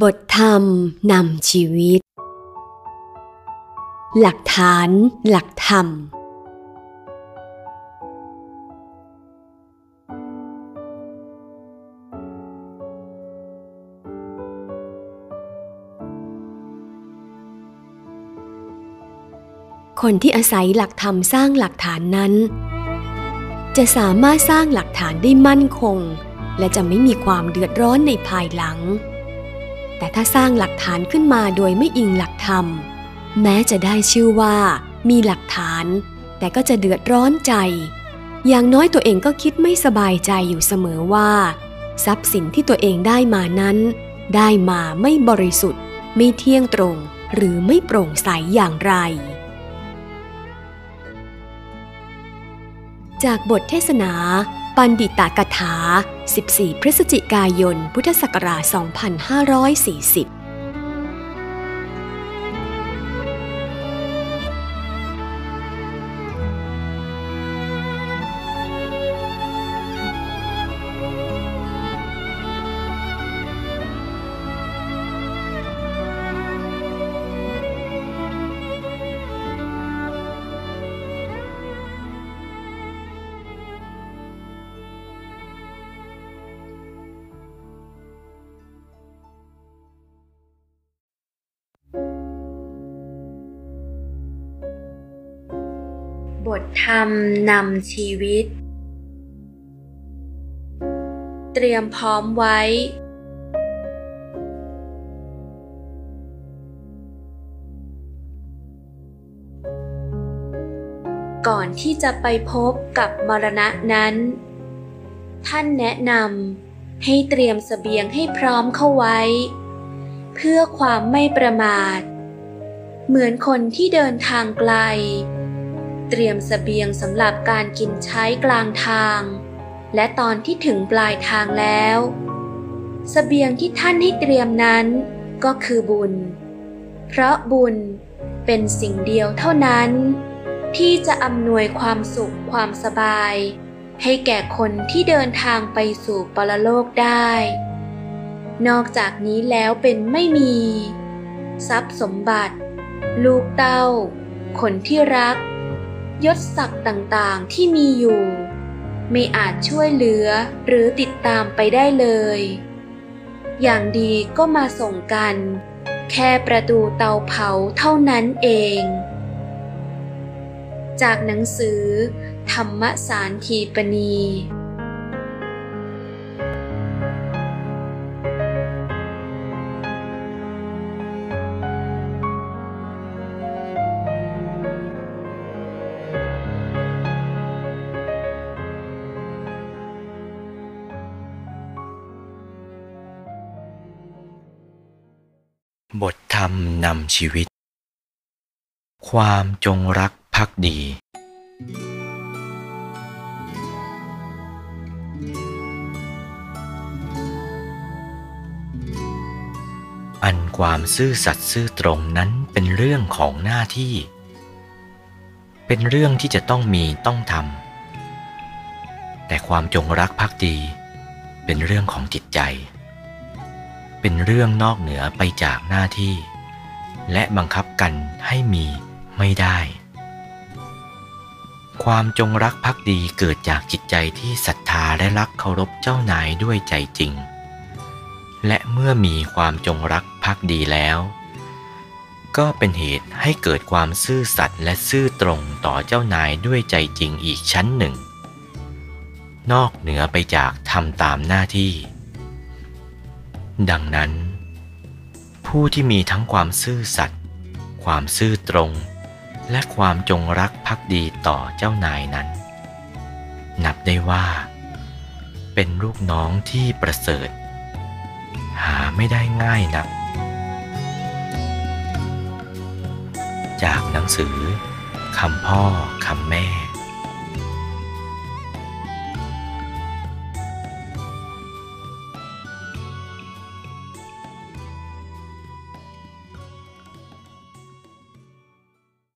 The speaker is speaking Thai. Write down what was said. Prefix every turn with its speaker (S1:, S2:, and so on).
S1: บทธรรมนำชีวิต หลักฐาน หลักธรรม คนที่อาศัยหลักธรรมสร้างหลักฐานนั้น จะสามารถสร้างหลักฐานได้มั่นคง และจะไม่มีความเดือดร้อนในภายหลัง แต่ถ้าสร้างหลักฐานขึ้นมาโดยไม่อิงหลักธรรม แม้จะได้ชื่อว่ามีหลักฐาน แต่ก็จะเดือดร้อนใจ อย่างน้อยตัวเองก็คิดไม่สบายใจอยู่เสมอว่า ทรัพย์สินที่ตัวเองได้มานั้น ได้มาไม่บริสุทธิ์ ไม่เที่ยงตรง หรือไม่โปร่งใสอย่างไร จากบทเทศนา ปันดิตากถา 14 พฤศจิกายน พุทธศักราช 2540
S2: บทธรรมนำชีวิต เตรียมพร้อมไว้ ก่อนที่จะไปพบกับมรณะนั้น ท่านแนะนำให้เตรียมสเสบียงให้พร้อมเข้าไว้ เพื่อความไม่ประมาท เหมือนคนที่เดินทางไกล เตรียมสเสบียงสำหรับการกินใช้กลางทาง และตอนที่ถึงปลายทางแล้วสเสบียงที่ท่านให้เตรียมนั้นก็คือบุญ เพราะบุญเป็นสิ่งเดียวเท่านั้น ที่จะอำนวยความสุขความสบาย ให้แก่คนที่เดินทางไปสู่ปรโลกได้ นอกจากนี้แล้วเป็นไม่มี ทรัพย์สมบัติ ลูกเต้า คนที่รัก ยศศักดิ์ต่างๆที่มีอยู่ ไม่อาจช่วยเหลือหรือติดตามไปได้เลย อย่างดีก็มาส่งกัน แค่ประตูเตาเผาเท่านั้นเอง จากหนังสือ ธรรมสารทีปณี
S3: บทธรรมนำชีวิต ความจงรักภักดี อันความซื่อสัตย์ซื่อตรงนั้นเป็นเรื่องของหน้าที่ เป็นเรื่องที่จะต้องมีต้องทำแต่ความจงรักภักดี เป็นเรื่องของจิตใจ เป็นเรื่องนอกเหนือไปจากหน้าที่ และบังคับกันให้มีไม่ได้ ความจงรักภักดีเกิดจากจิตใจที่ศรัทธาและรักเคารพเจ้านายด้วยใจจริง และเมื่อมีความจงรักภักดีแล้ว ก็เป็นเหตุให้เกิดความซื่อสัตย์และซื่อตรงต่อเจ้านายด้วยใจจริงอีกชั้นหนึ่ง นอกเหนือไปจากทำตามหน้าที่ ดังนั้น ผู้ที่มีทั้งความซื่อสัตย์ความซื่อตรง และความจงรักภักดีต่อเจ้านายนั้น นับได้ว่า เป็นลูกน้องที่ประเสริฐ หาไม่ได้ง่ายนัก จากหนังสือคำพ่อคำแม่